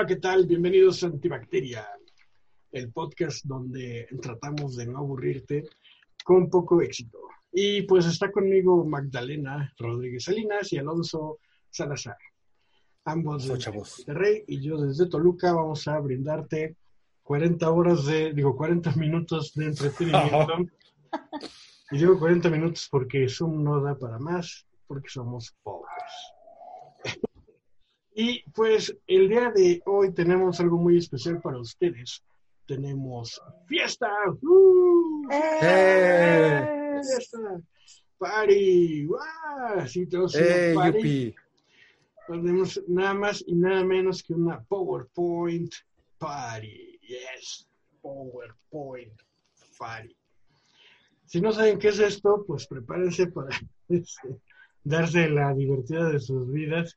Hola, ¿qué tal? Bienvenidos a Antibacteria, el podcast donde tratamos de no aburrirte con poco éxito. Y pues está conmigo Magdalena Rodríguez Salinas y Alonso Salazar. Ambos de Monterrey y yo desde Toluca vamos a brindarte 40 horas de, digo, 40 minutos de entretenimiento. Y digo 40 minutos porque Zoom no da para más, porque somos pobres. Y pues el día de hoy tenemos algo muy especial para ustedes. Tenemos fiesta. ¡Uh! ¡Eh! ¡Fiesta! ¡Party! ¡Wow! Sí, tenemos ¡Eh, party. Tenemos nada más y nada menos que una PowerPoint Party. Yes, PowerPoint Party. Si no saben qué es esto, pues prepárense para este, darse la divertida de sus vidas.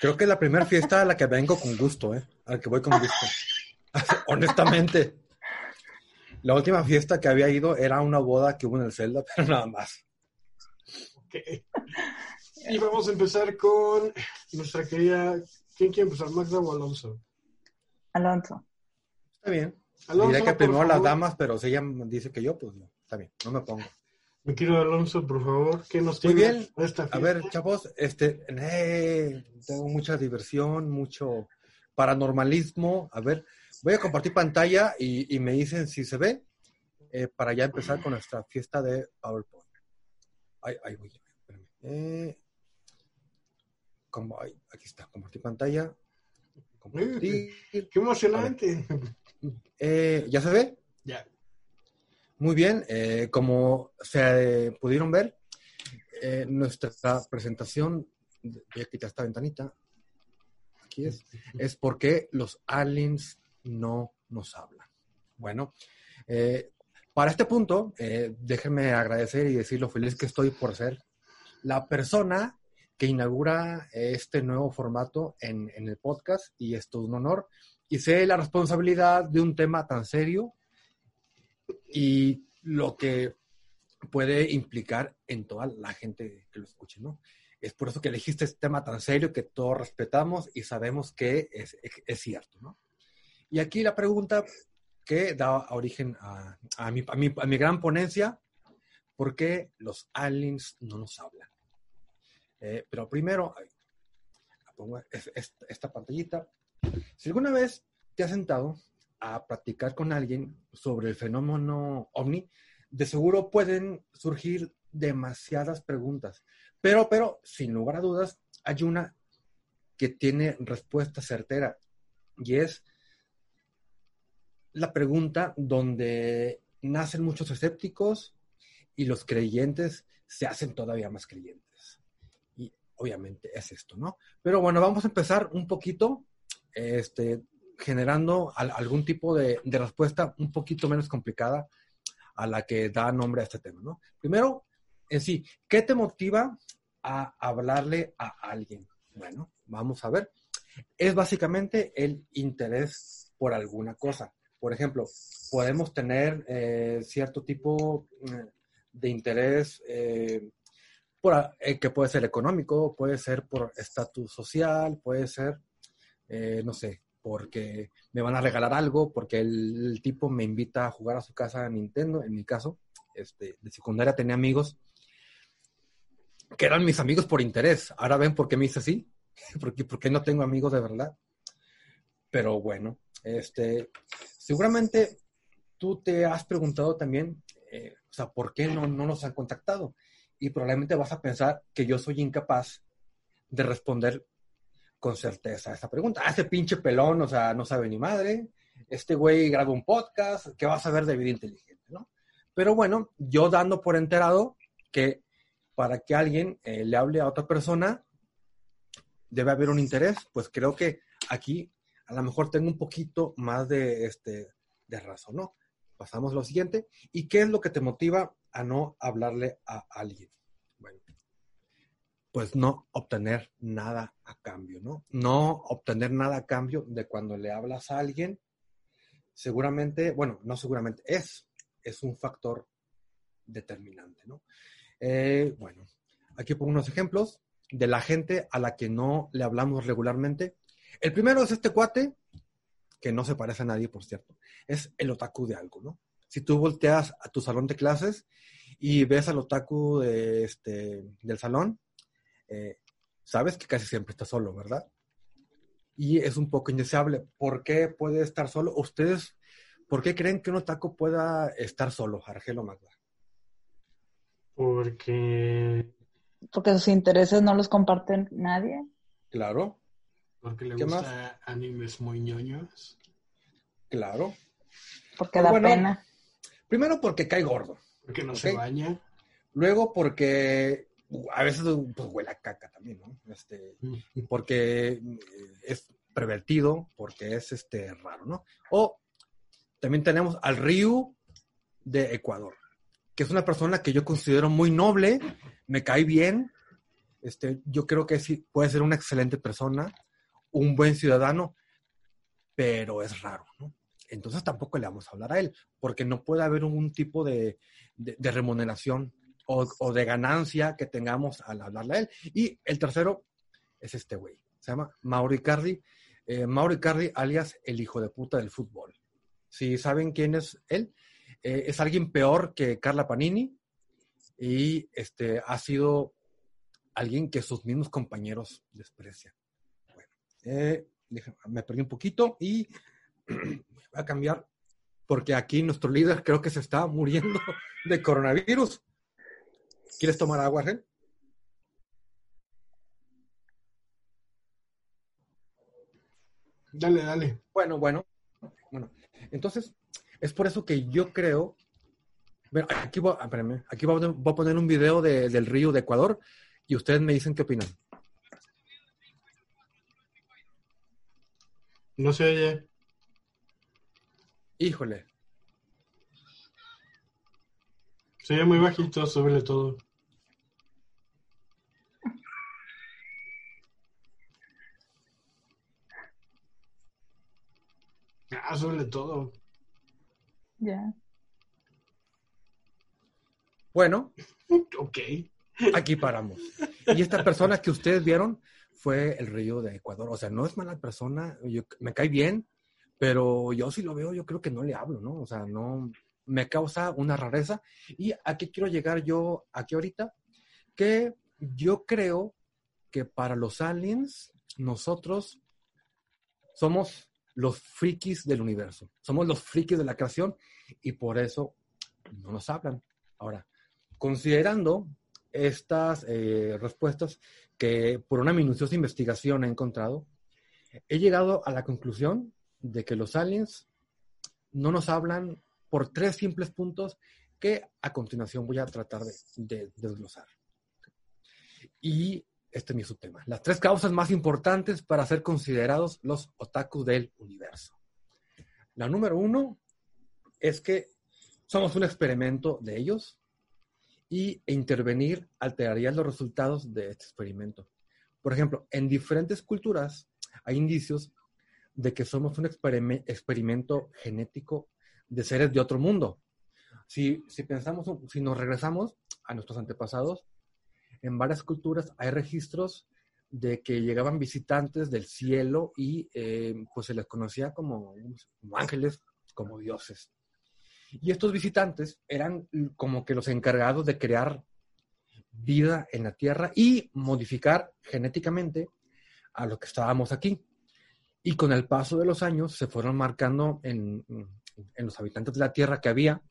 Creo que es la primera fiesta a la que vengo con gusto, ¿eh? A la que voy con gusto. Honestamente. La última fiesta que había ido era una boda que hubo en el Zelda, pero nada más. Ok. Y vamos a empezar con nuestra querida. ¿Quién quiere empezar, Magda o Alonso? Alonso. Está bien. Alonso, Diría que primero las damas, pero si ella dice que yo, pues no. Está bien, no me pongo. Mi querido Alonso, por favor, ¿qué nos Muy bien. A ver, chavos, este, eh, tengo mucha diversión, mucho paranormalismo. A ver, voy a compartir pantalla y, me dicen si se ve eh, para ya empezar con nuestra fiesta de PowerPoint. Ay, ay, voy, eh, como, aquí está, compartir pantalla. Compartir. ¡Qué emocionante! ¿Ya se ve? Ya. Muy bien, eh, como se pudieron ver, eh, nuestra presentación, voy a quitar esta ventanita, aquí es, es porque los aliens no nos hablan. Bueno, eh, para este punto, déjenme agradecer y decir lo feliz que estoy por ser la persona que inaugura este nuevo formato en, en el podcast y esto es un honor. Y sé la responsabilidad de un tema tan serio y lo que puede implicar en toda la gente que lo escuche, ¿no? Es por eso que elegiste este tema tan serio que todos respetamos y sabemos que es, cierto, ¿no? Y aquí la pregunta que da origen a, mi, a, mi, gran ponencia, ¿por qué los aliens no nos hablan? Eh, pero primero, pongo esta pantallita. Si alguna vez te has sentado a practicar con alguien sobre el fenómeno ovni, de seguro pueden surgir demasiadas preguntas. Pero, pero, sin lugar a dudas, hay una que tiene respuesta certera y es la pregunta donde nacen muchos escépticos y los creyentes se hacen todavía más creyentes. Y obviamente es esto, ¿no? Pero bueno, vamos a empezar un poquito este, generando algún tipo de, respuesta un poquito menos complicada a la que da nombre a este tema, ¿no? Primero, en sí, ¿qué te motiva a hablarle a alguien? Bueno, vamos a ver. Es básicamente el interés por alguna cosa. Por ejemplo, podemos tener eh, cierto tipo eh, de interés eh, por, que puede ser económico, puede ser por estatus social, puede ser, no sé, porque me van a regalar algo, porque el, tipo me invita a jugar a su casa a Nintendo, en mi caso, este, de secundaria tenía amigos que eran mis amigos por interés. Ahora ven por qué me hice así, porque, porque no tengo amigos de verdad. Pero bueno, este, seguramente tú te has preguntado también, eh, o sea, ¿por qué no, no nos han contactado? Y probablemente vas a pensar que yo soy incapaz de responder con certeza esa pregunta. Ah, ese pinche pelón, o sea, no sabe ni madre. Este güey graba un podcast, ¿qué va a saber de vida inteligente, no? Pero bueno, yo dando por enterado que para que alguien eh, le hable a otra persona, debe haber un interés, pues creo que aquí a lo mejor tengo un poquito más de, este, de razón, ¿no? Pasamos a lo siguiente. ¿Y qué es lo que te motiva a no hablarle a alguien? Pues no obtener nada a cambio, ¿no? No obtener nada a cambio de cuando le hablas a alguien, seguramente, bueno, no seguramente, es, es un factor determinante, ¿no? Eh, bueno, aquí pongo unos ejemplos de la gente a la que no le hablamos regularmente. El primero es este cuate, que no se parece a nadie, por cierto. Es el otaku de algo, ¿no? Si tú volteas a tu salón de clases y ves al otaku de este, del salón, eh, sabes que casi siempre está solo, ¿verdad? Y es un poco indeseable. ¿Por qué puede estar solo? ¿Ustedes por qué creen que un otaku pueda estar solo, Argelo Magda? Porque... Porque sus intereses no los comparten nadie. Claro. Porque le gusta animes muy ñoños. Claro. Porque da pena. Primero porque cae gordo. Porque no se baña. Luego porque a veces pues, huele a caca también, ¿no? Este, porque eh, es pervertido, porque es este raro, ¿no? O también tenemos al Ryu de Ecuador que es una persona que yo considero muy noble, me cae bien, este, yo creo que sí, puede ser una excelente persona, un buen ciudadano, pero es raro, ¿no? Entonces tampoco le vamos a hablar a él, porque no puede haber un tipo de, remuneración o, de ganancia que tengamos al hablarle a él. Y el tercero es este güey, se llama Mauro Icardi, eh, Mauro Icardi alias el hijo de puta del fútbol. Si saben quién es él, eh, es alguien peor que Carla Panini y este, ha sido alguien que sus mismos compañeros desprecian. Bueno, eh, me perdí un poquito y voy a cambiar porque aquí nuestro líder creo que se está muriendo de coronavirus. ¿Quieres tomar agua, Ren? Dale, dale. Bueno, bueno. Bueno, entonces, es por eso que yo creo. aquí voy, ah, aquí voy a, poner un video del río de Ecuador y ustedes me dicen qué opinan. No se oye. Híjole. Se oye muy bajito, sobre todo. Ah, sobre todo. Ya. Bueno. ok. Aquí paramos. Y esta persona que ustedes vieron fue el río de Ecuador. O sea, no es mala persona, me cae bien, pero yo si lo veo, yo creo que no le hablo, ¿no? O sea, no me causa una rareza. Y aquí quiero llegar yo, aquí ahorita, que yo creo que para los aliens, nosotros somos los frikis del universo. Somos los frikis de la creación y por eso no nos hablan. Ahora, considerando estas eh, respuestas que por una minuciosa investigación he encontrado, he llegado a la conclusión de que los aliens no nos hablan por tres simples puntos que a continuación voy a tratar de, desglosar. Y este es mi subtema. Las tres causas más importantes para ser considerados los otakus del universo. La número uno es que somos un experimento de ellos y intervenir alteraría los resultados de este experimento. Por ejemplo, en diferentes culturas hay indicios de que somos un experimento genético de seres de otro mundo. Si, si pensamos, si nos regresamos a nuestros antepasados, en varias culturas hay registros de que llegaban visitantes del cielo y eh, pues se les conocía como, ángeles, como dioses. Y estos visitantes eran como que los encargados de crear vida en la Tierra y modificar genéticamente a lo que estábamos aquí. Y con el paso de los años se fueron marcando en, en los habitantes de la Tierra que había,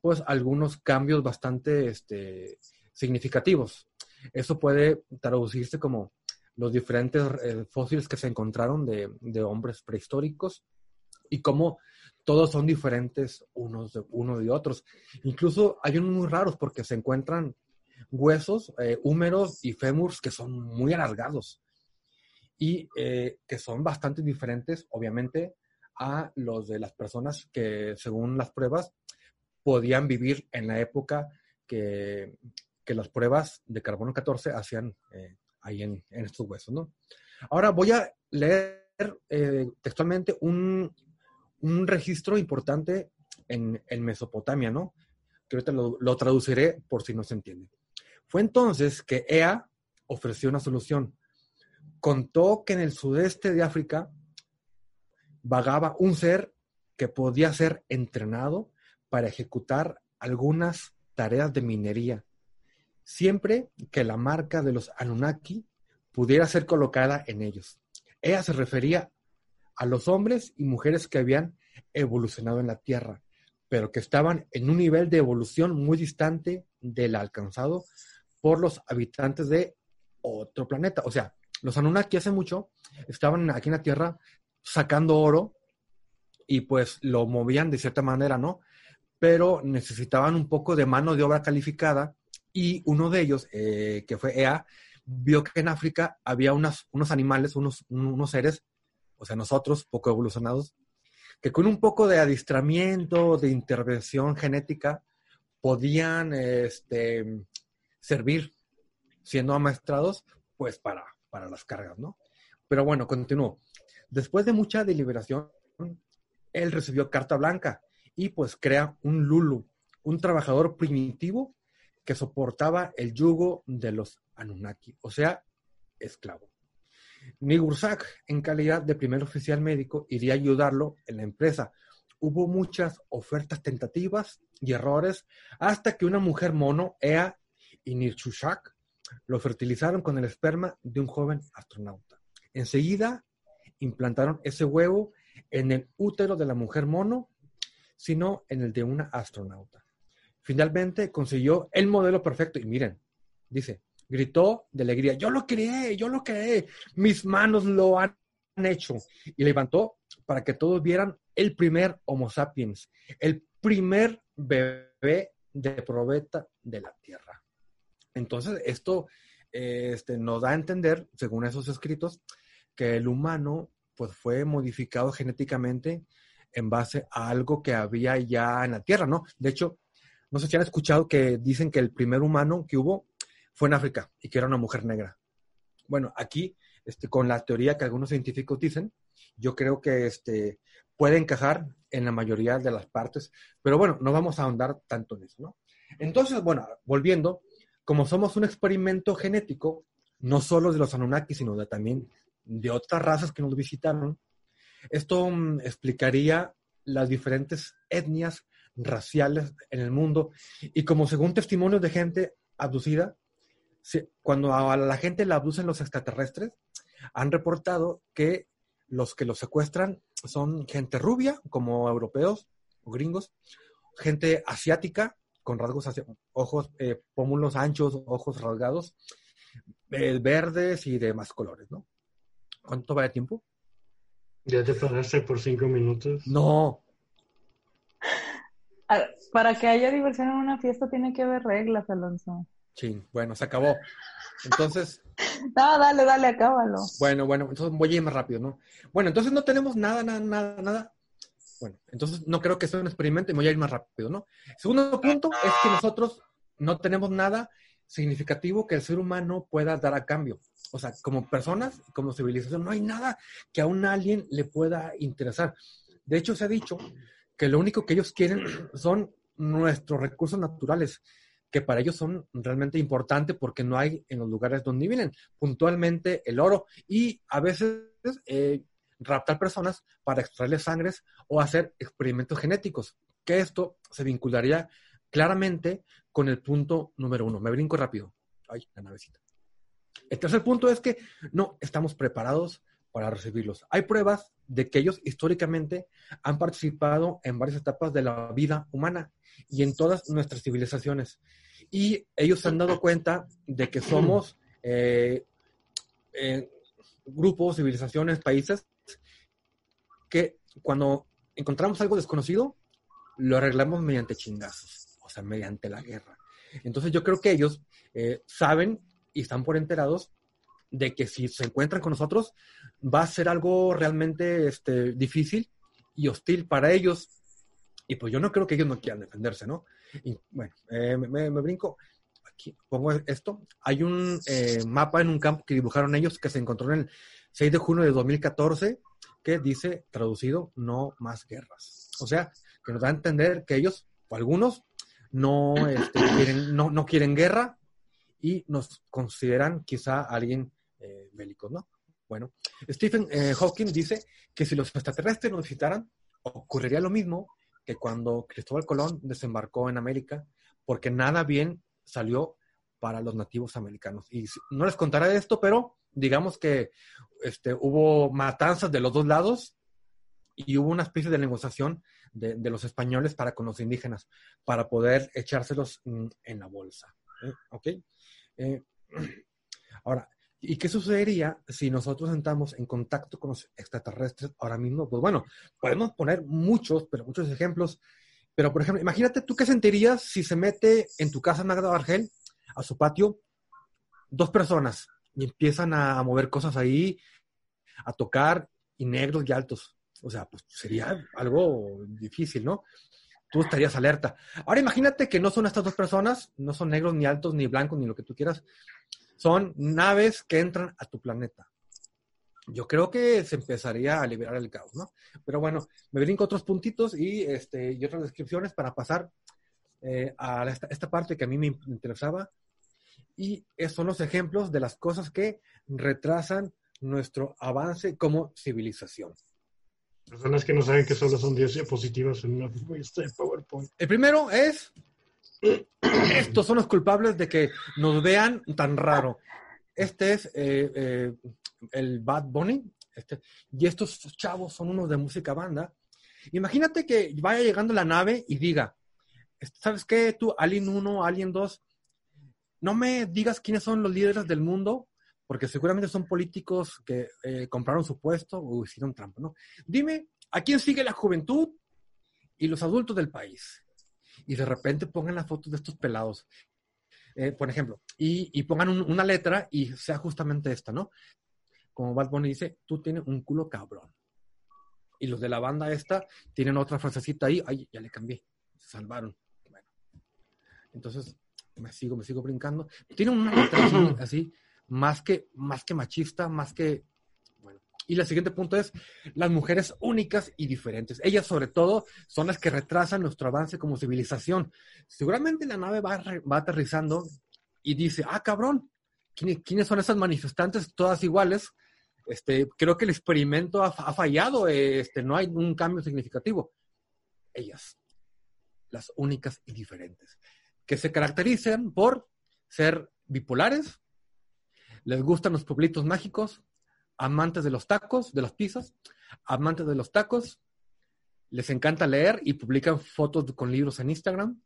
pues algunos cambios bastante este, significativos. Eso puede traducirse como los diferentes eh, fósiles que se encontraron de, hombres prehistóricos y cómo todos son diferentes unos de, de otros. Incluso hay unos muy raros porque se encuentran huesos, eh, húmeros y fémurs que son muy alargados. y eh, que son bastante diferentes, obviamente, a los de las personas que, según las pruebas, podían vivir en la época que, que las pruebas de carbono 14 hacían eh, ahí en, estos huesos, ¿no? Ahora voy a leer eh, textualmente un, un, registro importante en, en, Mesopotamia, ¿no? Que ahorita lo, lo traduciré por si no se entiende. Fue entonces que Ea ofreció una solución. Contó que en el sudeste de África vagaba un ser que podía ser entrenado para ejecutar algunas tareas de minería, siempre que la marca de los Anunnaki pudiera ser colocada en ellos. Ella se refería a los hombres y mujeres que habían evolucionado en la Tierra, pero que estaban en un nivel de evolución muy distante del alcanzado por los habitantes de otro planeta. O sea, los Anunnaki hace mucho estaban aquí en la Tierra sacando oro y pues lo movían de cierta manera, ¿no? Pero necesitaban un poco de mano de obra calificada y uno de ellos, eh, que fue EA, vio que en África había unos animales, unos, unos seres, o sea, nosotros, poco evolucionados, que con un poco de adiestramiento, de intervención genética, podían este, servir, siendo amaestrados, pues para, para las cargas, ¿no? Pero bueno, continúo. Después de mucha deliberación, él recibió carta blanca y pues crea un Lulu, un trabajador primitivo que soportaba el yugo de los Anunnaki, o sea, esclavo. Nigursak, en calidad de primer oficial médico, iría a ayudarlo en la empresa. Hubo muchas ofertas tentativas y errores hasta que una mujer mono, Ea y Nirchushak, lo fertilizaron con el esperma de un joven astronauta. Enseguida implantaron ese huevo en el útero de la mujer mono, sino en el de una astronauta. Finalmente consiguió el modelo perfecto y miren, dice, gritó de alegría, yo lo creé, yo lo creé, mis manos lo han hecho. Y levantó para que todos vieran el primer Homo sapiens, el primer bebé de probeta de la Tierra. Entonces, esto este, nos da a entender, según esos escritos, que el humano pues fue modificado genéticamente en base a algo que había ya en la Tierra, ¿no? De hecho, no sé si han escuchado que dicen que el primer humano que hubo fue en África y que era una mujer negra. Bueno, aquí, este, con la teoría que algunos científicos dicen, yo creo que este, puede encajar en la mayoría de las partes, pero bueno, no vamos a ahondar tanto en eso. Entonces, bueno, volviendo, como somos un experimento genético, no solo de los Anunnaki, sino de, también de otras razas que nos visitaron, esto mm, explicaría las diferentes etnias raciales en el mundo y como según testimonios de gente abducida, cuando a la gente la abducen los extraterrestres, han reportado que los que los secuestran son gente rubia, como europeos o gringos, gente asiática, con rasgos, ojos, eh, pómulos anchos, ojos rasgados, eh, verdes y de más colores, ¿no? ¿Cuánto va de tiempo? ¿Ya te paraste por cinco minutos? No. Para que haya diversión en una fiesta tiene que haber reglas, Alonso. Sí, bueno, se acabó. Entonces. no, dale, dale, acábalo. Bueno, bueno, entonces voy a ir más rápido, ¿no? Bueno, entonces no tenemos nada, nada, nada, nada. Bueno, entonces no creo que sea un experimento y voy a ir más rápido, ¿no? Segundo punto es que nosotros no tenemos nada significativo que el ser humano pueda dar a cambio. O sea, como personas, como civilización, no hay nada que a un alien le pueda interesar. De hecho, se ha dicho que lo único que ellos quieren son nuestros recursos naturales, que para ellos son realmente importantes porque no hay en los lugares donde viven. Puntualmente el oro y a veces eh, raptar personas para extraerles sangres o hacer experimentos genéticos, que esto se vincularía claramente con el punto número uno. Me brinco rápido. Ay, la navecita. El tercer punto es que no estamos preparados para recibirlos. Hay pruebas de que ellos históricamente han participado en varias etapas de la vida humana y en todas nuestras civilizaciones. Y ellos se han dado cuenta de que somos eh, eh, grupos, civilizaciones, países que cuando encontramos algo desconocido, lo arreglamos mediante chingazos, o sea, mediante la guerra. Entonces yo creo que ellos eh, saben y están por enterados de que si se encuentran con nosotros va a ser algo realmente este, difícil y hostil para ellos. Y pues yo no creo que ellos no quieran defenderse, ¿no? Y bueno, eh, me, brinco. Aquí pongo esto. Hay un eh, mapa en un campo que dibujaron ellos que se encontró en el 6 de junio de 2014 que dice, traducido, no más guerras. O sea, que nos da a entender que ellos, o algunos, no, este, quieren, no, no quieren guerra y nos consideran quizá alguien eh, bélicos, ¿no? Bueno, Stephen eh, Hawking dice que si los extraterrestres nos visitaran, ocurriría lo mismo que cuando Cristóbal Colón desembarcó en América, porque nada bien salió para los nativos americanos. Y no les contaré esto, pero digamos que este, hubo matanzas de los dos lados y hubo una especie de negociación de, los españoles para con los indígenas, para poder echárselos mm, en la bolsa. ¿eh? ¿Ok? ahora, ¿Y qué sucedería si nosotros entramos en contacto con los extraterrestres ahora mismo? Pues bueno, podemos poner muchos, pero muchos ejemplos. Pero, por ejemplo, imagínate tú qué sentirías si se mete en tu casa Magda Bargel, a su patio, dos personas y empiezan a mover cosas ahí, a tocar, y negros y altos. O sea, pues sería algo difícil, ¿no? Tú estarías alerta. Ahora imagínate que no son estas dos personas, no son negros, ni altos, ni blancos, ni lo que tú quieras, son naves que entran a tu planeta. Yo creo que se empezaría a liberar el caos, ¿no? Pero bueno, me brinco otros puntitos y, este, y otras descripciones para pasar eh, a esta, parte que a mí me interesaba. Y son los ejemplos de las cosas que retrasan nuestro avance como civilización. Personas que no saben que solo son 10 diapositivas en una PowerPoint. El primero es estos son los culpables de que nos vean tan raro. Este es eh, eh, el Bad Bunny. Este, y estos chavos son unos de música banda. Imagínate que vaya llegando la nave y diga, ¿sabes qué? Tú, Alien 1, Alien 2, no me digas quiénes son los líderes del mundo, porque seguramente son políticos que eh, compraron su puesto o hicieron trampa, ¿no? Dime, ¿a quién sigue la juventud y los adultos del país? Y de repente pongan las fotos de estos pelados, eh, por ejemplo, y, pongan una letra y sea justamente esta, ¿no? Como Bad Bunny dice, tú tienes un culo cabrón. Y los de la banda esta tienen otra frasecita ahí, ay, ya le cambié, se salvaron. Bueno, entonces me sigo, me sigo brincando. Tiene una letra así, así más que, más que machista, más que y el siguiente punto es las mujeres únicas y diferentes. Ellas, sobre todo, son las que retrasan nuestro avance como civilización. Seguramente la nave va, aterrizando y dice, ah, cabrón, ¿quiénes son esas manifestantes todas iguales? Este, creo que el experimento ha, fallado, este, no hay un cambio significativo. Ellas, las únicas y diferentes, que se caracterizan por ser bipolares, les gustan los pueblitos mágicos, amantes de los tacos, de las pizzas, amantes de los tacos, les encanta leer y publican fotos con libros en Instagram.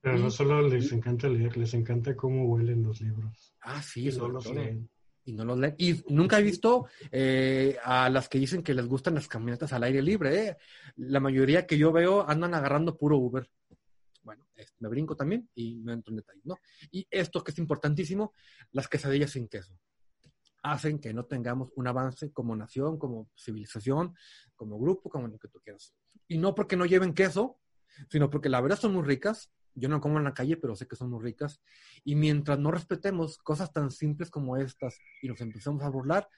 Pero no solo les encanta leer, les encanta cómo huelen los libros. Ah, sí, eso no los leen. Y no los leen. Y nunca he visto eh, a las que dicen que les gustan las camionetas al aire libre. Eh. La mayoría que yo veo andan agarrando puro Uber. Bueno, me brinco también y no entro en detalle, ¿no? Y esto que es importantísimo, las quesadillas sin queso hacen que no tengamos un avance como nación, como civilización, como grupo, como lo que tú quieras. Y no porque no lleven queso, sino porque la verdad son muy ricas. Yo no como en la calle, pero sé que son muy ricas. Y mientras no respetemos cosas tan simples como estas y nos empezamos a burlar,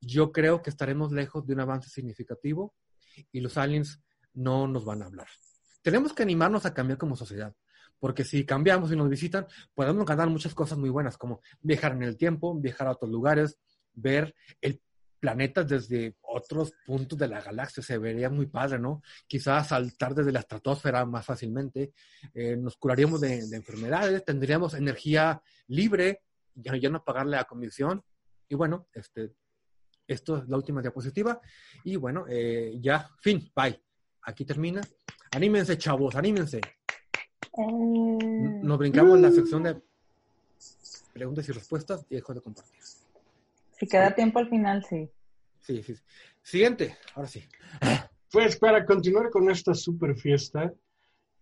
yo creo que estaremos lejos de un avance significativo y los aliens no nos van a hablar. Tenemos que animarnos a cambiar como sociedad porque si cambiamos y nos visitan, podemos ganar muchas cosas muy buenas, como viajar en el tiempo, viajar a otros lugares, ver el planeta desde otros puntos de la galaxia. Se vería muy padre, ¿no? Quizás saltar desde la estratosfera más fácilmente. Eh, nos curaríamos de, enfermedades, tendríamos energía libre, ya, ya no pagarle a comisión. Y bueno, este, esto es la última diapositiva. Y bueno, eh, ya, fin, bye. Aquí termina. Anímense, chavos, anímense. Eh, nos brincamos en la sección de preguntas y respuestas y dejo de compartir. Si queda tiempo al final, sí. Sí, sí. Siguiente, ahora sí. Pues para continuar con esta super fiesta,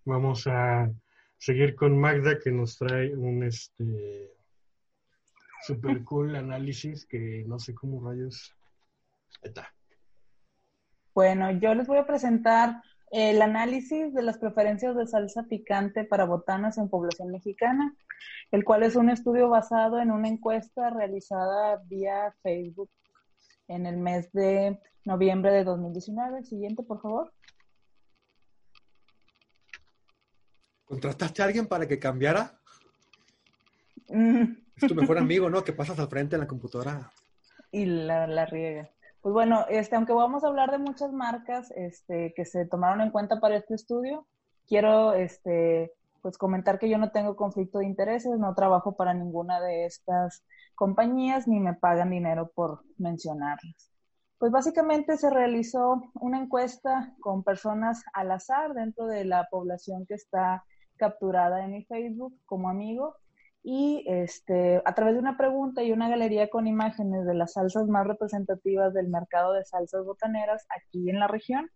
vamos a seguir con Magda que nos trae un este super cool análisis que no sé cómo rayos. Está. Bueno, yo les voy a presentar el análisis de las preferencias de salsa picante para botanas en población mexicana, el cual es un estudio basado en una encuesta realizada vía Facebook en el mes de noviembre de 2019. Siguiente, por favor. ¿Contrataste a alguien para que cambiara? Mm. Es tu mejor amigo, ¿no? Que pasas al frente en la computadora. Y la, la riega. Pues bueno, este, aunque vamos a hablar de muchas marcas este, que se tomaron en cuenta para este estudio, quiero este, pues comentar que yo no tengo conflicto de intereses, no trabajo para ninguna de estas compañías ni me pagan dinero por mencionarlas. Pues básicamente se realizó una encuesta con personas al azar dentro de la población que está capturada en mi Facebook como amigo y este, a través de una pregunta y una galería con imágenes de las salsas más representativas del mercado de salsas botaneras aquí en la región,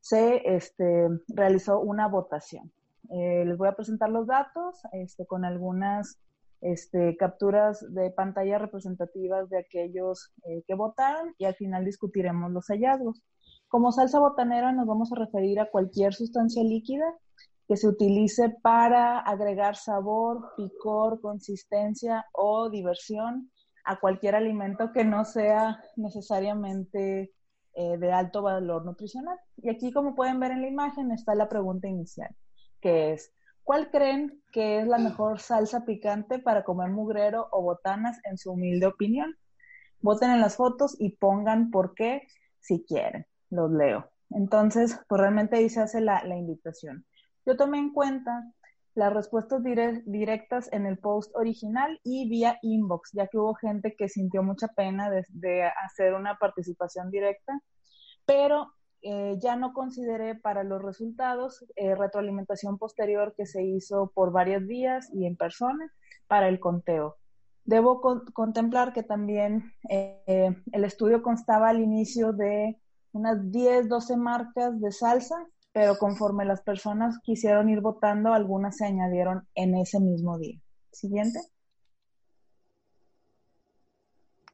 se este, realizó una votación. Eh, les voy a presentar los datos este, con algunas este, capturas de pantalla representativas de aquellos eh, que votaron y al final discutiremos los hallazgos. Como salsa botanera nos vamos a referir a cualquier sustancia líquida que se utilice para agregar sabor, picor, consistencia o diversión a cualquier alimento que no sea necesariamente eh, de alto valor nutricional. Y aquí, como pueden ver en la imagen, está la pregunta inicial, que es, ¿cuál creen que es la mejor salsa picante para comer mugrero o botanas en su humilde opinión? Voten en las fotos y pongan por qué si quieren. Los leo. Entonces, pues realmente ahí se hace la, la invitación. Yo tomé en cuenta las respuestas directas en el post original y vía inbox, ya que hubo gente que sintió mucha pena de, hacer una participación directa, pero eh, ya no consideré para los resultados eh, retroalimentación posterior que se hizo por varios días y en persona para el conteo. Debo contemplar que también eh, el estudio constaba al inicio de unas 10, 12 marcas de salsa pero conforme las personas quisieron ir votando, algunas se añadieron en ese mismo día. Siguiente.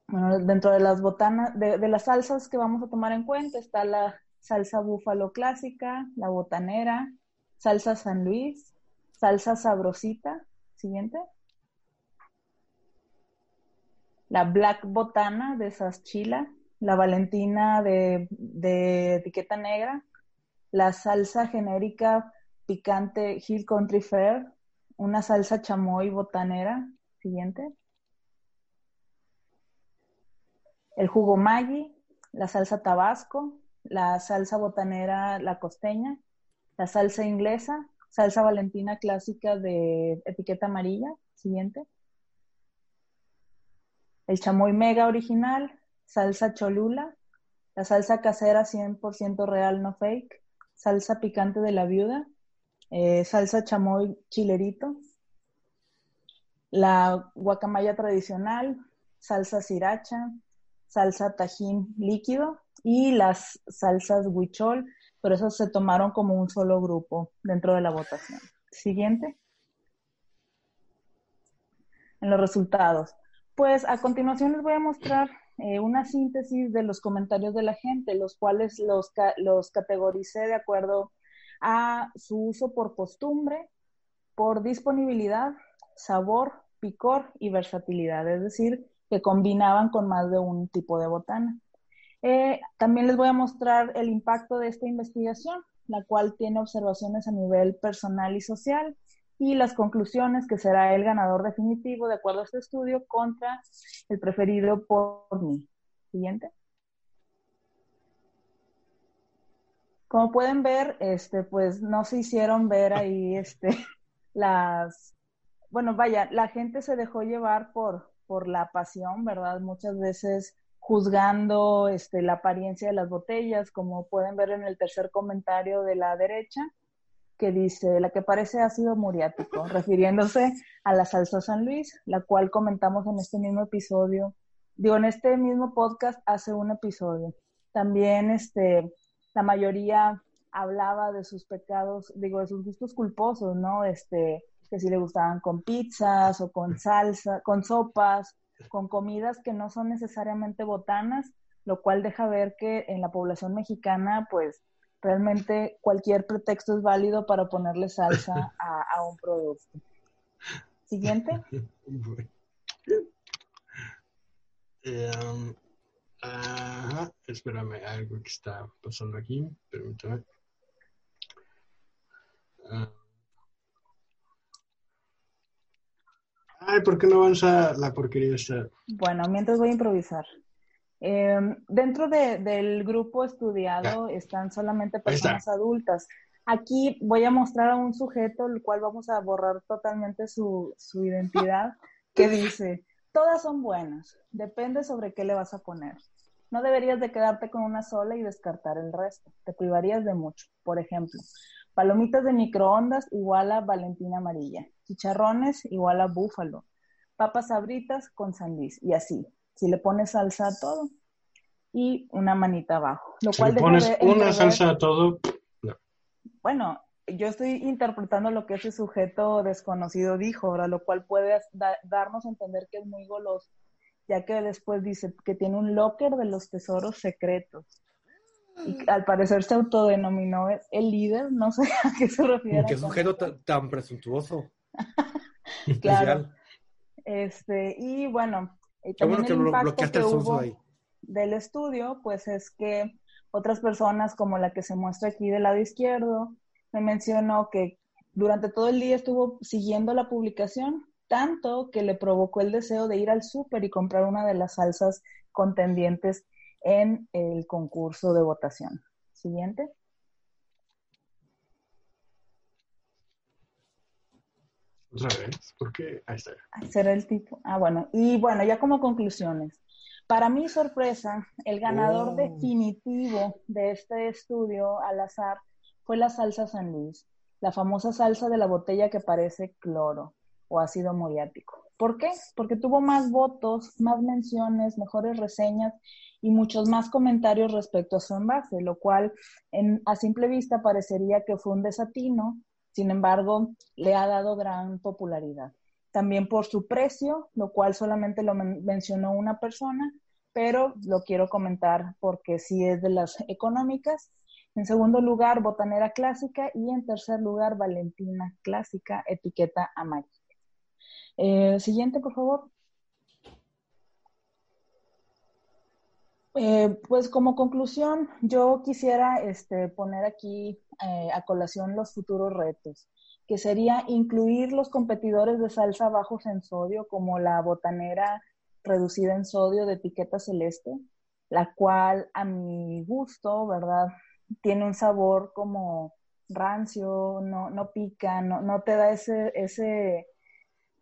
Bueno, dentro de las botanas, de, las salsas que vamos a tomar en cuenta está la salsa búfalo clásica, la botanera, salsa San Luis, salsa sabrosita. Siguiente. La black botana de Saschila, la valentina de, de etiqueta negra, la salsa genérica picante Hill Country Fair, una salsa chamoy botanera, siguiente. El jugo Maggi, la salsa tabasco, la salsa botanera la costeña, la salsa inglesa, salsa valentina clásica de etiqueta amarilla, siguiente. El chamoy mega original, salsa cholula, la salsa casera 100% real no fake, salsa picante de la viuda, eh, salsa chamoy chilerito, la guacamaya tradicional, salsa sriracha, salsa tajín líquido y las salsas huichol, pero esos se tomaron como un solo grupo dentro de la votación. Siguiente. En los resultados. Pues a continuación les voy a mostrar eh, una síntesis de los comentarios de la gente, los cuales los, los categoricé de acuerdo a su uso por costumbre, por disponibilidad, sabor, picor y versatilidad, es decir, que combinaban con más de un tipo de botana. Eh, también les voy a mostrar el impacto de esta investigación, la cual tiene observaciones a nivel personal y social, y las conclusiones que será el ganador definitivo de acuerdo a este estudio contra el preferido por mí. Siguiente. Como pueden ver, este, pues no se hicieron ver ahí este, las, bueno, vaya, la gente se dejó llevar por, por la pasión, ¿verdad? Muchas veces juzgando este, la apariencia de las botellas, como pueden ver en el tercer comentario de la derecha, que dice, la que parece ácido muriático, refiriéndose a la salsa San Luis, la cual comentamos en este mismo episodio, digo, en este mismo podcast hace un episodio. También, este, la mayoría hablaba de sus pecados, digo, de sus gustos culposos, ¿no? Este, que si le gustaban con pizzas o con salsa, con sopas con comidas que no son necesariamente botanas, lo cual deja ver que en la población mexicana, pues realmente cualquier pretexto es válido para ponerle salsa a, un producto. Siguiente. Em, ajá, espérame, algo que está pasando aquí, permítame. Ah. Ay, ¿por qué no avanza la porquería esta? Bueno, mientras voy a improvisar. Em, dentro del grupo estudiado están solamente personas adultas. Aquí voy a mostrar a un sujeto, el cual vamos a borrar totalmente su, su identidad, que dice, todas son buenas, depende sobre qué le vas a poner. No deberías de quedarte con una sola y descartar el resto, te privarías de mucho. Por ejemplo, palomitas de microondas igual a Valentina amarilla, chicharrones igual a búfalo, papas abritas con sandís y así si le pones salsa a todo y una manita abajo. Lo si le pones una salsa a todo, no. Bueno, yo estoy interpretando lo que ese sujeto desconocido dijo, lo cual puede darnos a entender que es muy goloso, ya que después dice que tiene un locker de los tesoros secretos. Y al parecer se autodenominó el líder, no sé a qué se refiere. Qué sujeto tan, presuntuoso. claro. Este, y bueno, y también el impacto que hubo del estudio, pues es que otras personas, como la que se muestra aquí del lado izquierdo, me mencionó que durante todo el día estuvo siguiendo la publicación, tanto que le provocó el deseo de ir al súper y comprar una de las salsas contendientes en el concurso de votación. Siguiente. Otra vez, ¿por qué? Ahí está. Será el tipo. Ah, bueno. Y bueno, ya como conclusiones. Para mi sorpresa, el ganador oh. definitivo de este estudio al azar fue la salsa San Luis, la famosa salsa de la botella que parece cloro o ácido muriático. ¿Por qué? Porque tuvo más votos, más menciones, mejores reseñas y muchos más comentarios respecto a su envase, lo cual en, a simple vista parecería que fue un desatino sin embargo, le ha dado gran popularidad. También por su precio, lo cual solamente lo mencionó una persona, pero lo quiero comentar porque sí es de las económicas. En segundo lugar, botanera clásica y en tercer lugar, Valentina clásica, etiqueta amarilla. Eh, siguiente, por favor. Eh, pues como conclusión, yo quisiera este, poner aquí eh, a colación los futuros retos, que sería incluir los competidores de salsa bajos en sodio, como la botanera reducida en sodio de etiqueta celeste, la cual a mi gusto, ¿verdad? Tiene un sabor como rancio, no, no pica, no, no te da ese, ese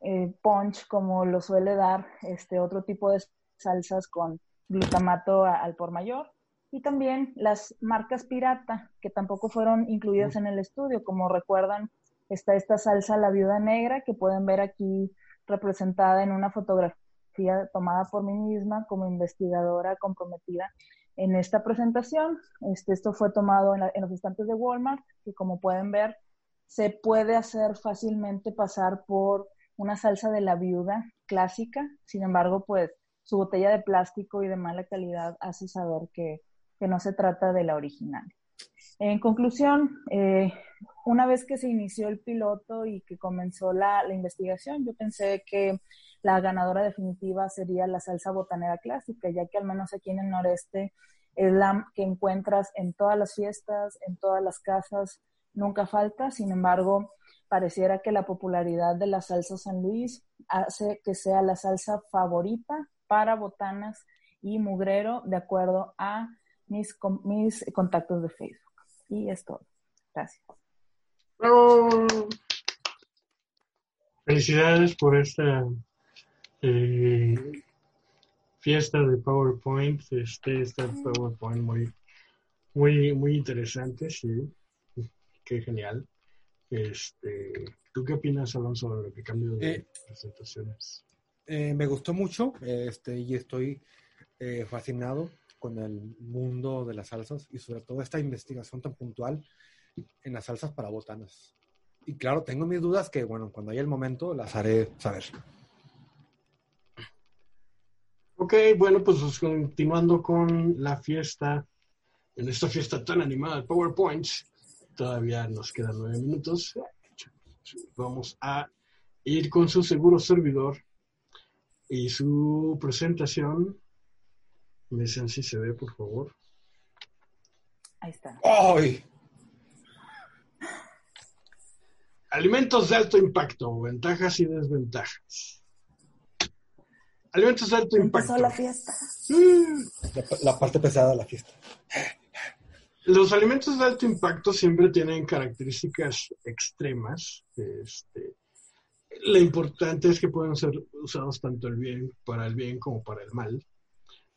eh, punch como lo suele dar este otro tipo de salsas con glutamato al por mayor. Y también las marcas pirata, que tampoco fueron incluidas en el estudio. Como recuerdan, está esta salsa La Viuda Negra, que pueden ver aquí representada en una fotografía tomada por mí misma como investigadora comprometida en esta presentación. Este, esto fue tomado en, en los estantes de Walmart, que como pueden ver, se puede hacer fácilmente pasar por una salsa de la viuda clásica. Sin embargo, pues su botella de plástico y de mala calidad hace saber que, no se trata de la original. En conclusión, eh, una vez que se inició el piloto y que comenzó la, investigación, yo pensé que la ganadora definitiva sería la salsa botanera clásica, ya que al menos aquí en el noreste es la que encuentras en todas las fiestas, en todas las casas, nunca falta. Sin embargo, pareciera que la popularidad de la salsa San Luis hace que sea la salsa favorita para botanas y mugrero de acuerdo a mis, mis contactos de Facebook. Y es todo. Gracias. Felicidades por esta eh, fiesta de PowerPoint. Este, este PowerPoint muy, muy, muy interesante, sí. Qué genial. Este, ¿Tú qué opinas, Alonso, sobre el cambio de eh, presentaciones? Eh, me gustó mucho este, y estoy eh, fascinado con el mundo de las salsas y sobre todo esta investigación tan puntual en las salsas para botanas. Y claro, tengo mis dudas que, bueno, cuando haya el momento las haré saber. Ok, bueno, pues, continuando con la fiesta, en esta fiesta tan animada de PowerPoint, todavía nos quedan nueve minutos. Vamos a ir con su seguro servidor y su presentación. Me dicen si se ve, por favor. Ahí está. ¡Ay! Alimentos de alto impacto, ventajas y desventajas. Alimentos de alto impacto. Empezó la fiesta. La, la parte pesada de la fiesta. Los alimentos de alto impacto siempre tienen características extremas. Este, lo importante es que pueden ser usados tanto el bien, para el bien como para el mal.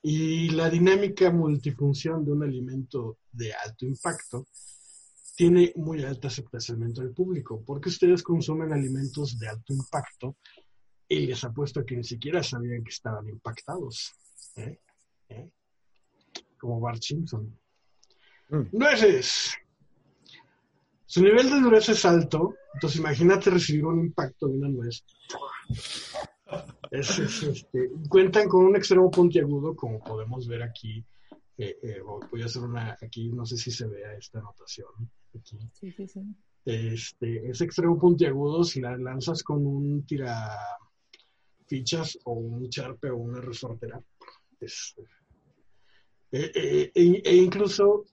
Y la dinámica multifunción de un alimento de alto impacto tiene muy alta aceptación entre el público, porque ustedes consumen alimentos de alto impacto y les apuesto a que ni siquiera sabían que estaban impactados. ¿eh? ¿Eh? Como Bart Simpson. Mm. Nueces. Su nivel de dureza es alto, entonces imagínate recibir un impacto de una nuez. Es- es, este, cuentan con un extremo puntiagudo, como podemos ver aquí. Eh, eh, voy a hacer una, aquí no sé si se vea esta anotación. Aquí. Sí, sí, sí. Este, ese extremo puntiagudo, si la lanzas con un tira fichas o un charpe o una resortera, es- eh, eh, e, e incluso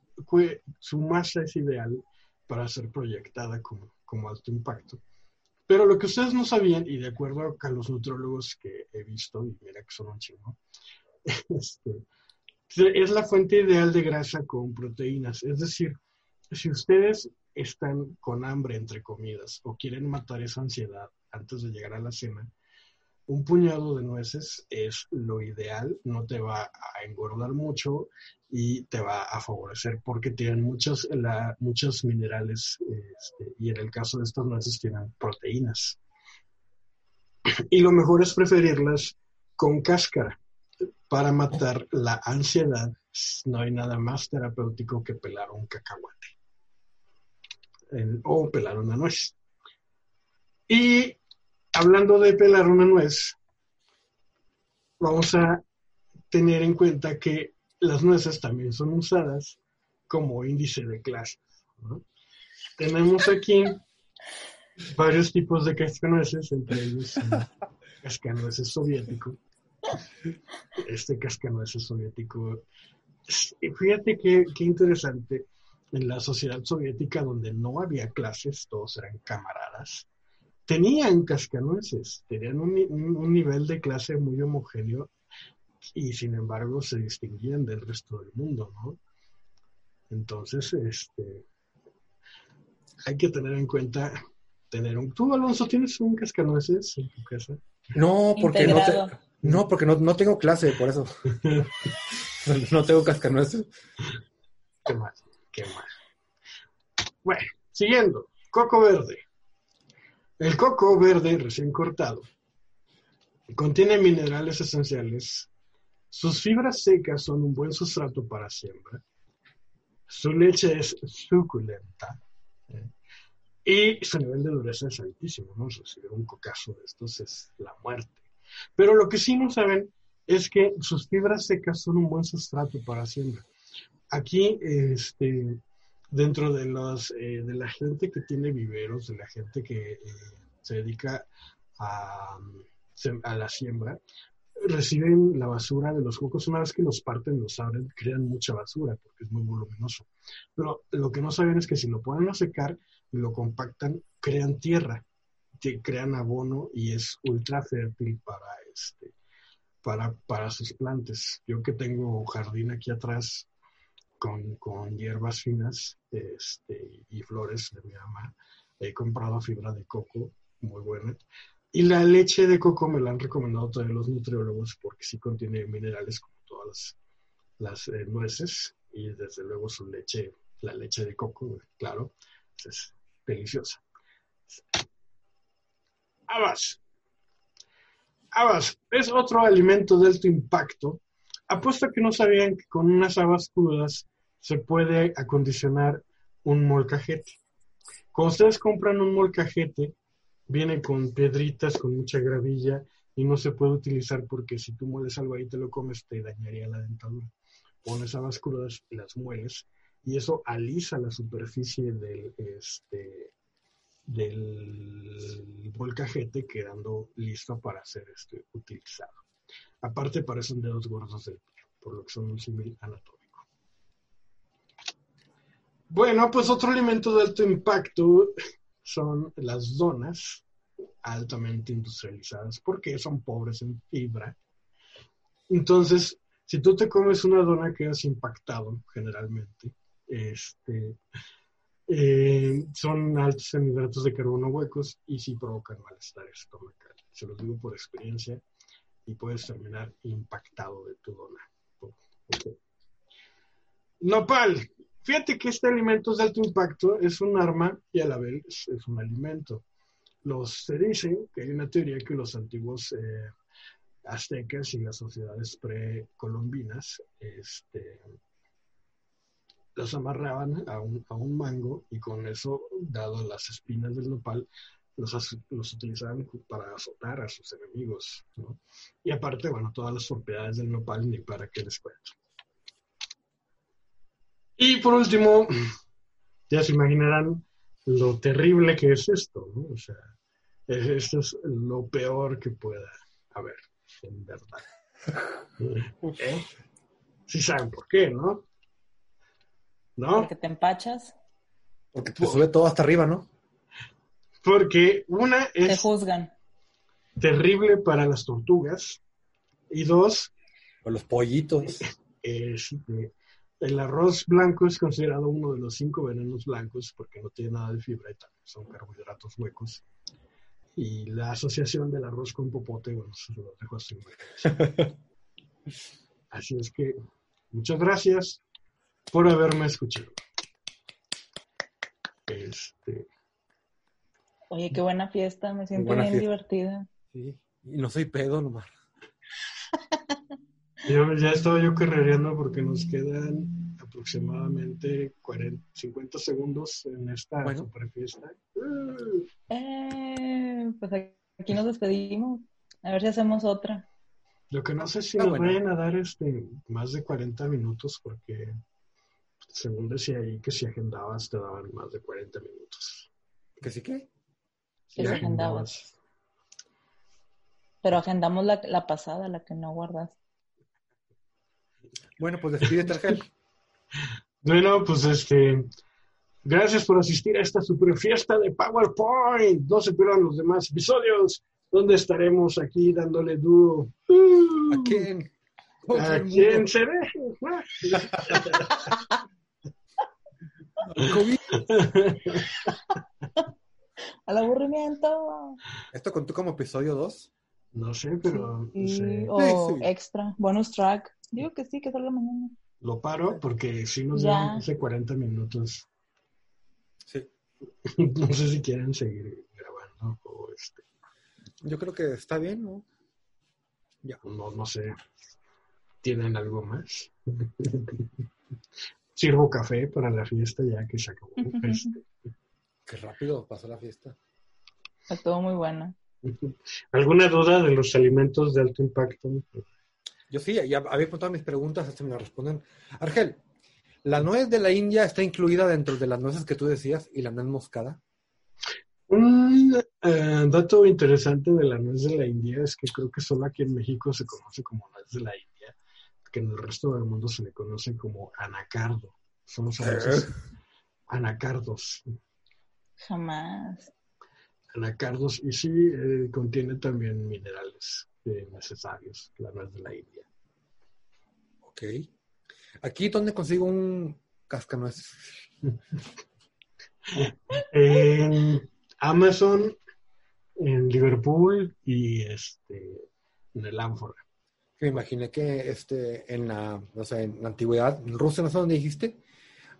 su masa es ideal para ser proyectada como, como alto impacto. Pero lo que ustedes no sabían, y de acuerdo a los nutrólogos que he visto, y mira que son un chingo, este, es la fuente ideal de grasa con proteínas. Es decir, si ustedes están con hambre entre comidas o quieren matar esa ansiedad antes de llegar a la cena, un puñado de nueces es lo ideal, no te va a engordar mucho y te va a favorecer porque tienen muchos, la- muchos minerales este, y en el caso de estas nueces tienen proteínas. Y lo mejor es preferirlas con cáscara para matar la ansiedad. No hay nada más terapéutico que pelar un cacahuate o pelar una nuez. Y hablando de pelar una nuez, vamos a tener en cuenta que las nueces también son usadas como índice de clases. ¿no? Tenemos aquí varios tipos de cascanueces, entre ellos el cascanueces soviético. Este cascanueces soviético, fíjate qué, qué interesante, en la sociedad soviética donde no había clases, todos eran camaradas, tenían cascanueces, tenían un, ni- un- un nivel de clase muy homogéneo y sin embargo se distinguían del resto del mundo, ¿no? Entonces, este, hay que tener en cuenta, tener un... ¿Tú, Alonso, tienes un cascanueces en tu casa? No, porque no, te- no, porque no, no tengo clase, por eso. no tengo cascanueces. Qué mal, qué mal. Bueno, siguiendo, coco verde. El coco verde recién cortado contiene minerales esenciales. Sus fibras secas son un buen sustrato para siembra. Su leche es suculenta. ¿eh? Y su nivel de dureza es altísimo, ¿no? Recibir un cocazo de estos es la muerte. Pero lo que sí no saben es que sus fibras secas son un buen sustrato para siembra. Aquí, este, dentro de, los, eh, de la gente que tiene viveros, de la gente que eh, se dedica a, a la siembra, reciben la basura de los cocos. Una vez que los parten, los abren, crean mucha basura porque es muy voluminoso. Pero lo que no saben es que si lo ponen a secar y lo compactan, crean tierra, crean abono y es ultra fértil para, este, para, para sus plantas. Yo que tengo jardín aquí atrás con, con hierbas finas este, y flores de mi mamá, he comprado fibra de coco muy buena. Y la leche de coco me la han recomendado todos los nutriólogos porque sí contiene minerales como todas las, las, eh, nueces y desde luego su leche, la leche de coco, claro, es deliciosa. Habas. Habas es otro alimento de alto impacto. Apuesto que no sabían que con unas habas crudas se puede acondicionar un molcajete. Cuando ustedes compran un molcajete, viene con piedritas, con mucha gravilla y no se puede utilizar porque si tú mueles algo ahí te lo comes, te dañaría la dentadura. Pones habas crudas las mueles y eso alisa la superficie del, este, del volcajete quedando listo para ser este, utilizado. Aparte parecen dedos gordos del pie, por lo que son un símil anatómico. Bueno, pues otro elemento de alto impacto son las donas altamente industrializadas porque son pobres en fibra. Entonces, si tú te comes una dona quedas impactado generalmente. Este, eh, son altos en hidratos de carbono huecos y sí provocan malestar estomacal. Se los digo por experiencia y puedes terminar impactado de tu dona. Nopal. Fíjate que este alimento de alto impacto es un arma y a la vez es un alimento los, se dice que hay una teoría que los antiguos eh, aztecas y las sociedades precolombinas este, los amarraban a un, a un, mango y con eso, dado las espinas del nopal, los, los utilizaban para azotar a sus enemigos. Y aparte, bueno, todas las propiedades del nopal, ni para qué les cuento. Y por último, ya se imaginarán lo terrible que es esto, ¿no? O sea, esto es lo peor que pueda haber, en verdad. ¿Eh? Sí saben por qué, ¿no? ¿No? Porque te empachas. Porque te sube todo hasta arriba, ¿no? Porque una es... Te juzgan. Terrible para las tortugas. Y dos... O los pollitos. Es, el arroz blanco es considerado uno de los cinco venenos blancos porque no tiene nada de fibra y también son carbohidratos huecos. Y la asociación del arroz con popote, bueno, se lo dejo así. así es que muchas gracias por haberme escuchado. Este... Oye, qué buena fiesta, me siento bien divertida. Sí, y no soy pedo nomás. Ya estaba yo carrereando porque nos quedan aproximadamente 40, 50 segundos en esta super fiesta. Eh, pues aquí nos despedimos. A ver si hacemos otra. Lo que no sé si nos vayan a dar este, más de 40 minutos porque según decía ahí que si agendabas te daban más de 40 minutos. ¿Que sí qué? Si que agendabas. Pero agendamos la, la pasada, la que no guardas. Bueno, pues despídete, Argel. bueno, pues este, gracias por asistir a esta super fiesta de PowerPoint. No se pierdan los demás episodios, donde estaremos aquí dándole duro. ¿A quién? ¿A quién se deje? Al aburrimiento. ¿Esto contó como episodio 2? No sé, pero. O extra, bonus track. Digo que sí, que salga mañana. Lo paro porque si nos dan hace 40 minutos. Sí. no sé si quieren seguir grabando o este. Yo creo que está bien, ¿no? Ya. No, no sé. ¿Tienen algo más? Sirvo café para la fiesta ya que se acabó. Este. Qué rápido pasó la fiesta. Está todo muy bueno. ¿Alguna duda de los alimentos de alto impacto? Yo sí, ya había todas mis preguntas, hasta me las responden. Argel, ¿la nuez de la India está incluida dentro de las nueces que tú decías y la nuez moscada? Un eh, dato interesante de la nuez de la India es que creo que solo aquí en México se conoce como nuez de la India, que en el resto del mundo se le conoce como anacardo. Somos ¿Eh? anacardos. Jamás anacardos y sí eh, contiene también minerales eh, necesarios, la nuez de la India. Ok. ¿Aquí dónde consigo un cascanueces? en Amazon, en Liverpool y este, en el Ánfora. Me imaginé que este, en, la, o sea, en la antigüedad, en Rusia, no sé dónde dijiste,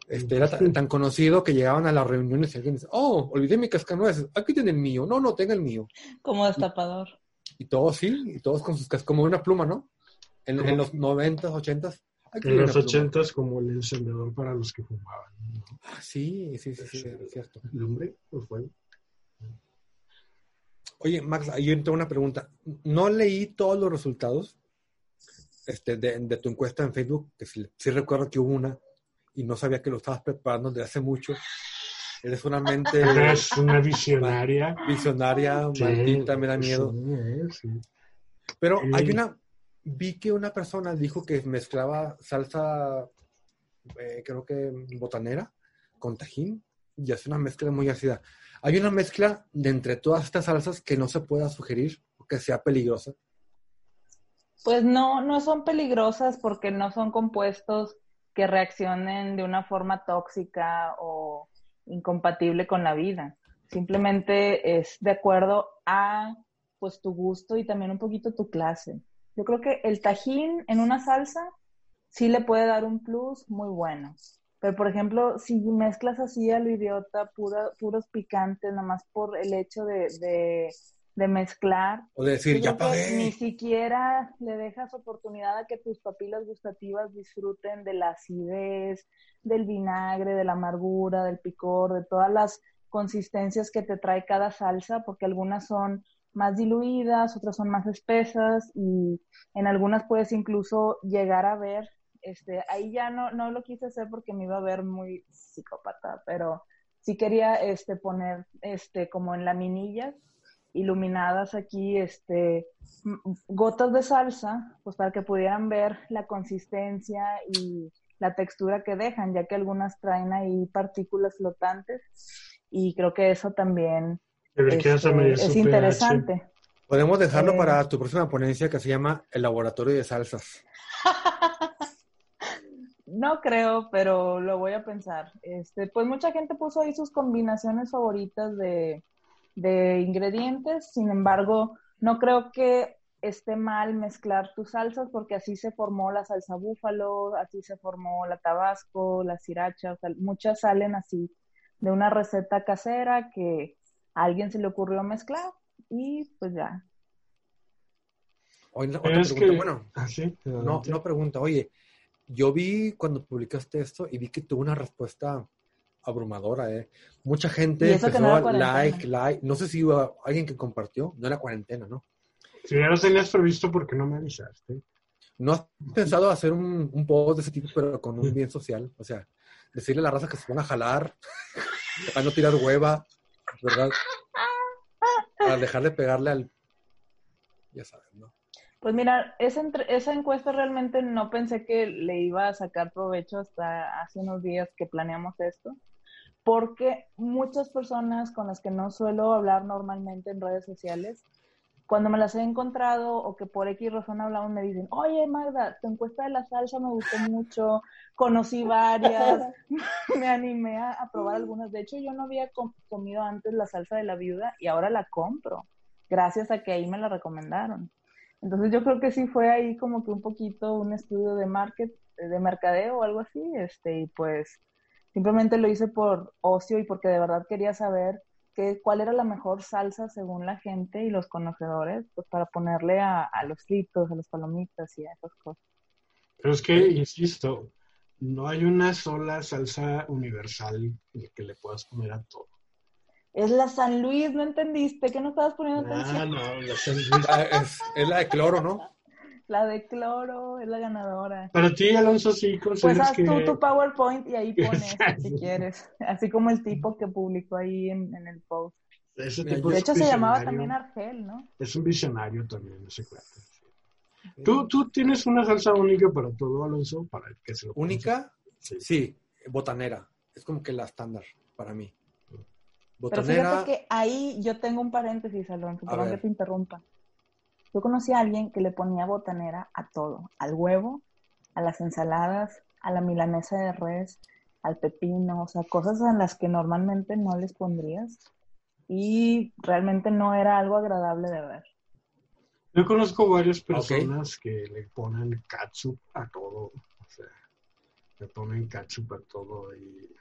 este, era tan, conocido que llegaban a las reuniones y alguien dice, oh, olvidé mi cascanueces, aquí tiene el mío, no, no, tenga el mío. Como destapador. Y, todos sí, y todos con sus cascanueces, como una pluma, ¿no? En, los noventas, ochentas. En los ochentas como el encendedor para los que fumaban. Ah, sí, sí, sí, sí, es cierto. Lumbre o fuego. Oye, Max, yo tengo una pregunta. No leí todos los resultados este, de, tu encuesta en Facebook, que sí, recuerdo que hubo una y no sabía que lo estabas preparando desde hace mucho. Eres una mente... Eres una visionaria. Visionaria, maldita, me da miedo. Pero hay una... Vi que una persona dijo que mezclaba salsa, eh, creo que botanera, con tajín, y hace una mezcla muy ácida. Hay una mezcla de entre todas estas salsas que no se pueda sugerir o que sea peligrosa. Pues no, no son peligrosas porque no son compuestos que reaccionen de una forma tóxica o incompatible con la vida. Simplemente es de acuerdo a pues tu gusto y también un poquito tu clase. Yo creo que el tajín en una salsa sí le puede dar un plus muy bueno. Pero, por ejemplo, si mezclas así a lo idiota, puros picantes, nada más por el hecho de, mezclar. O decir, ya pagué. Ni siquiera le dejas oportunidad a que tus papilas gustativas disfruten de la acidez, del vinagre, de la amargura, del picor, de todas las consistencias que te trae cada salsa, porque algunas son más diluidas, otras son más espesas y en algunas puedes incluso llegar a ver este, ahí ya no, no lo quise hacer porque me iba a ver muy psicópata, pero sí quería este, poner este, como en laminillas iluminadas aquí este, gotas de salsa, pues para que pudieran ver la consistencia y la textura que dejan, ya que algunas traen ahí partículas flotantes y creo que eso también este, es interesante. Podemos dejarlo eh, para tu próxima ponencia que se llama El Laboratorio de Salsas. No creo, pero lo voy a pensar. Este, pues mucha gente puso ahí sus combinaciones favoritas de, de ingredientes, sin embargo, no creo que esté mal mezclar tus salsas porque así se formó la salsa búfalo, así se formó la tabasco, la sriracha, muchas salen así de una receta casera que a alguien se le ocurrió mezclar y pues ya. Oye, otra pregunta, bueno, ah, no, no pregunta, oye, yo vi cuando publicaste esto y vi que tuvo una respuesta abrumadora, ¿eh? Mucha gente empezó a like, like. No sé si hubo alguien que compartió, no era cuarentena, ¿no? Si ya lo tenías previsto, ¿por qué no me avisaste? ¿No has pensado hacer un, un post de ese tipo, pero con un bien social? O sea, decirle a la raza que se van a jalar, a no tirar hueva, ¿verdad? Para dejar de pegarle al... Ya sabes, ¿no? Pues mira, esa, esa encuesta realmente no pensé que le iba a sacar provecho hasta hace unos días que planeamos esto, porque muchas personas con las que no suelo hablar normalmente en redes sociales, cuando me las he encontrado o que por X razón hablamos, me dicen, oye Magda, tu encuesta de la salsa me gustó mucho, conocí varias, me animé a, probar algunas. De hecho, yo no había comido antes la salsa de la viuda y ahora la compro, gracias a que ahí me la recomendaron. Entonces yo creo que sí fue ahí como que un poquito un estudio de market, de mercadeo o algo así, este, y pues simplemente lo hice por ocio y porque de verdad quería saber qué, cuál era la mejor salsa según la gente y los conocedores, pues para ponerle a, a los fritos, a las palomitas y a esas cosas. Pero es que, insisto, no hay una sola salsa universal que le puedas poner a todo. Es la San Luis, ¿no entendiste? ¿Qué no estabas poniendo ah, atención? no, la San Luis. Ah, es, la de cloro, ¿no? La de cloro es la ganadora. Para ti, Alonso, sí Pues haz tú tu PowerPoint y ahí pones si quieres. Así como el tipo que publicó ahí en, el post. de hecho, se llamaba también Argel, ¿no? Es un visionario también, ese cuate. ¿Tú, ¿Tú tienes una salsa única para todo, Alonso? Para que se lo ¿Única? sí, botanera. Es como que la estándar para mí. Pero fíjate que ahí yo tengo un paréntesis, Alonso, perdón que te interrumpa. Yo conocí a alguien que le ponía botanera a todo, al huevo, a las ensaladas, a la milanesa de res, al pepino, o sea, cosas en las que normalmente no les pondrías y realmente no era algo agradable de ver. Yo conozco varias personas que le ponen catsup a todo, o sea, le ponen catsup a todo y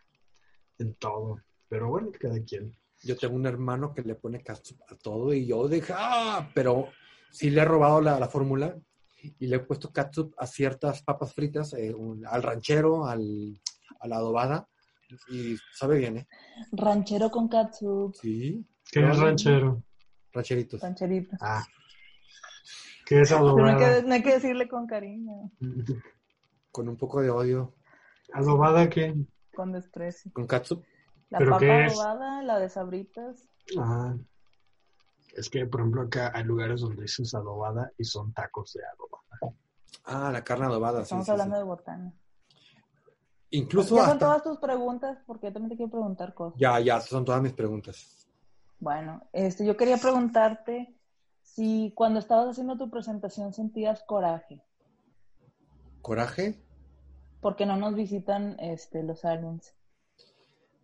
en todo. Pero bueno, cada quien. Yo tengo un hermano que le pone catsup a todo y yo dije, ah, pero sí le he robado la, fórmula y le he puesto catsup a ciertas papas fritas, eh, al ranchero, al, a la adobada y sabe bien, ¿eh? Ranchero con catsup. Sí. ¿Qué es ranchero? Rancheritos. Rancheritos. Ah. ¿Qué es Pero no hay, adobada? que, no hay que decirle con cariño, Con un poco de odio. ¿Adobada qué? con desprecio. Con katsup. La ¿Pero papa qué es? adobada, la de sabritas. Ah. Es que, por ejemplo, acá hay lugares donde dices adobada y son tacos de adobada. Ah, la carne adobada. sí, Estamos sí, hablando sí. de botana. Incluso ya son hasta... todas tus preguntas, porque yo también te quiero preguntar cosas. Ya, ya, son todas mis preguntas. Bueno, este, yo quería preguntarte si cuando estabas haciendo tu presentación sentías coraje, ¿Coraje? porque no nos visitan este, los aliens.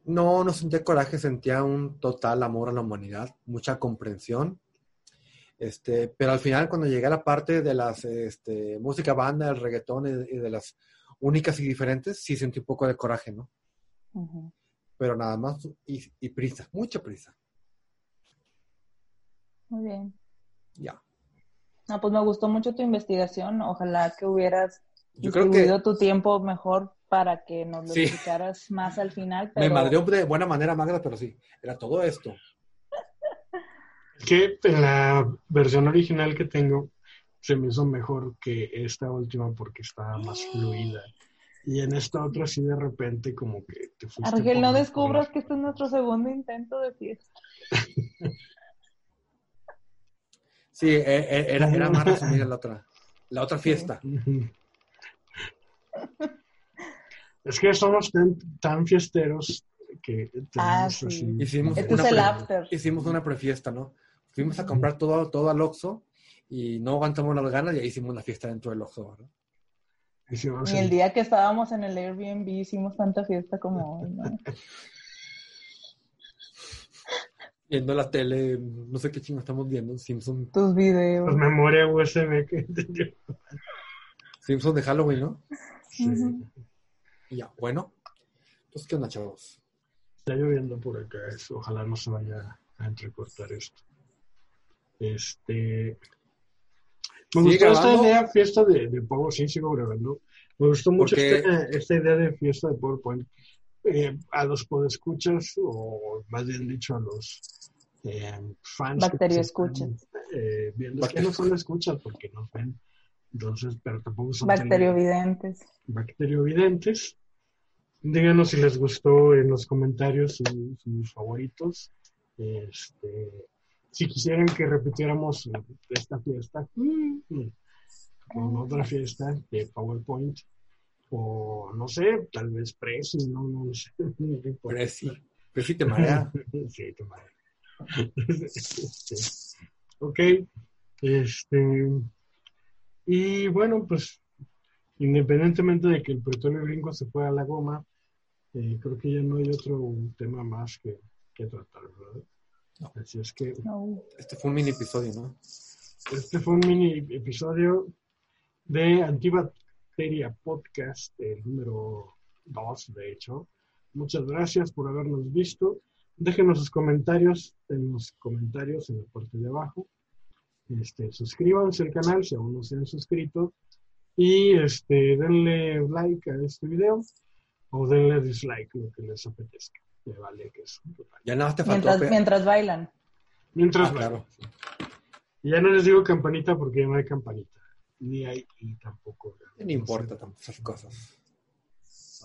No, no sentía coraje, sentía un total amor a la humanidad, mucha comprensión. Este, pero al final, cuando llegué a la parte de las este, música banda, el reggaetón y, y de las únicas y diferentes, sí sentí un poco de coraje, ¿no? Pero nada más, y, y prisa, mucha prisa. Muy bien. Ya. No, pues me gustó mucho tu investigación. Ojalá que hubieras Yo creo que distribuido tu tiempo mejor para que nos lo Sí. explicaras más al final. me Pero madreó de buena manera Magda, pero sí, era todo esto. Es que en la versión original que tengo se me hizo mejor que esta última porque estaba más fluida. Y en esta otra sí de repente como que te fuiste Argel, no descubras que este es nuestro segundo intento de fiesta. Sí, e- e- era, era más resumida la otra, la otra fiesta. Ujú. Es que somos tan, tan fiesteros que tenemos Ah, sí. así. Hicimos Este es una el pre- after. Hicimos una prefiesta, ¿no? Fuimos a comprar todo, todo al Oxxo y no aguantamos las ganas y ahí hicimos la fiesta dentro del Oxxo, ¿verdad? Hicimos Ni el el- día que estábamos en el Airbnb hicimos tanta fiesta como hoy, ¿no? Viendo la tele, no sé qué chingo estamos viendo, Simpson, Tus videos. pues, memoria USB que entendió. Simpson de Halloween, ¿no? Sí. Y ya, bueno. Entonces, ¿qué onda, chavos? Está lloviendo por acá, eso. ojalá no se vaya a entrecortar esto. Este. Me ¿Sigue gustó esta idea, fiesta de, de Power, sí, sigo grabando. Me gustó mucho este- esta idea de fiesta de PowerPoint. Eh, a los podescuchas, o más bien dicho, a los eh, fans. que Bacterio nos escuchas. están, Eh, viendo, es que no solo escuchas porque nos ven. Entonces, pero tampoco son Bacteriovidentes. bacteriovidentes. Díganos si les gustó en los comentarios sus, sus favoritos. Este, si quisieran que repitiéramos esta fiesta mm, con otra fiesta de PowerPoint o no sé, tal vez Prezi, no, no sé. Pero sí te marea. Sí, te marea. Este, ok. Este, y bueno, pues independientemente de que el petróleo gringo se fue a la goma, eh, creo que ya no hay otro tema más que, que tratar, ¿verdad? No. Así es que No. Este fue un mini episodio, ¿no? este fue un mini episodio de Antibacteria Podcast, el número 2, de hecho. Muchas gracias por habernos visto. Déjenos sus comentarios en los comentarios en la parte de abajo. Este, suscríbanse al canal si aún no se han suscrito. Y este, denle like a este video o denle dislike, lo que les apetezca. Me vale que es total. Ya nada te faltó. Mientras, mientras bailan. Mientras, Ah, claro. Y ya no les digo campanita porque ya no hay campanita. Ni hay y tampoco. No importa tampoco esas cosas.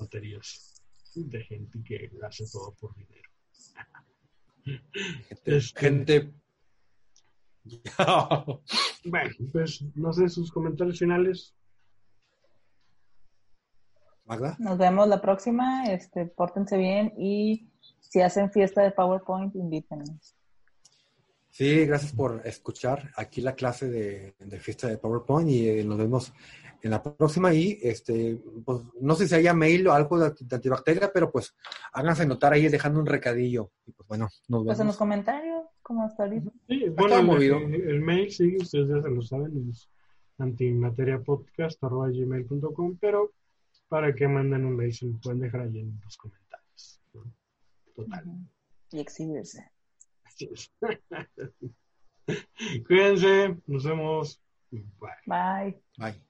Loterías de gente que hace todo por dinero. Gente. Este- gente- Bueno, pues no sé sus comentarios finales. Magda. Nos vemos la próxima. Este, pórtense bien y si hacen fiesta de PowerPoint, invítenos. Sí, gracias por escuchar aquí la clase de, de fiesta de PowerPoint y eh, nos vemos en la próxima y este pues, no sé si haya mail o algo de, de antibacteria, pero pues háganse notar ahí dejando un recadillo. Y pues bueno, nos Pues en los vemos. comentarios, como hasta ahorita. Sí, Está bueno, el, movido. el- el mail, sí, ustedes ya se lo saben, es antimateriapodcast.gmail.com, pero para que manden un mail se lo pueden dejar ahí en los comentarios. ¿no? Total. Y exhibirse. Así es. Cuídense, nos vemos. Bye. Bye. Bye.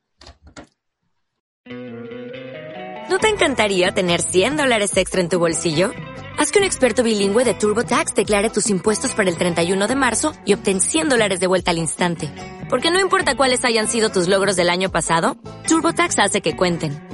¿No te encantaría tener 100 dólares extra en tu bolsillo? Haz que un experto bilingüe de TurboTax declare tus impuestos para el 31 de marzo y obtén 100 dólares de vuelta al instante. Porque no importa cuáles hayan sido tus logros del año pasado, TurboTax hace que cuenten.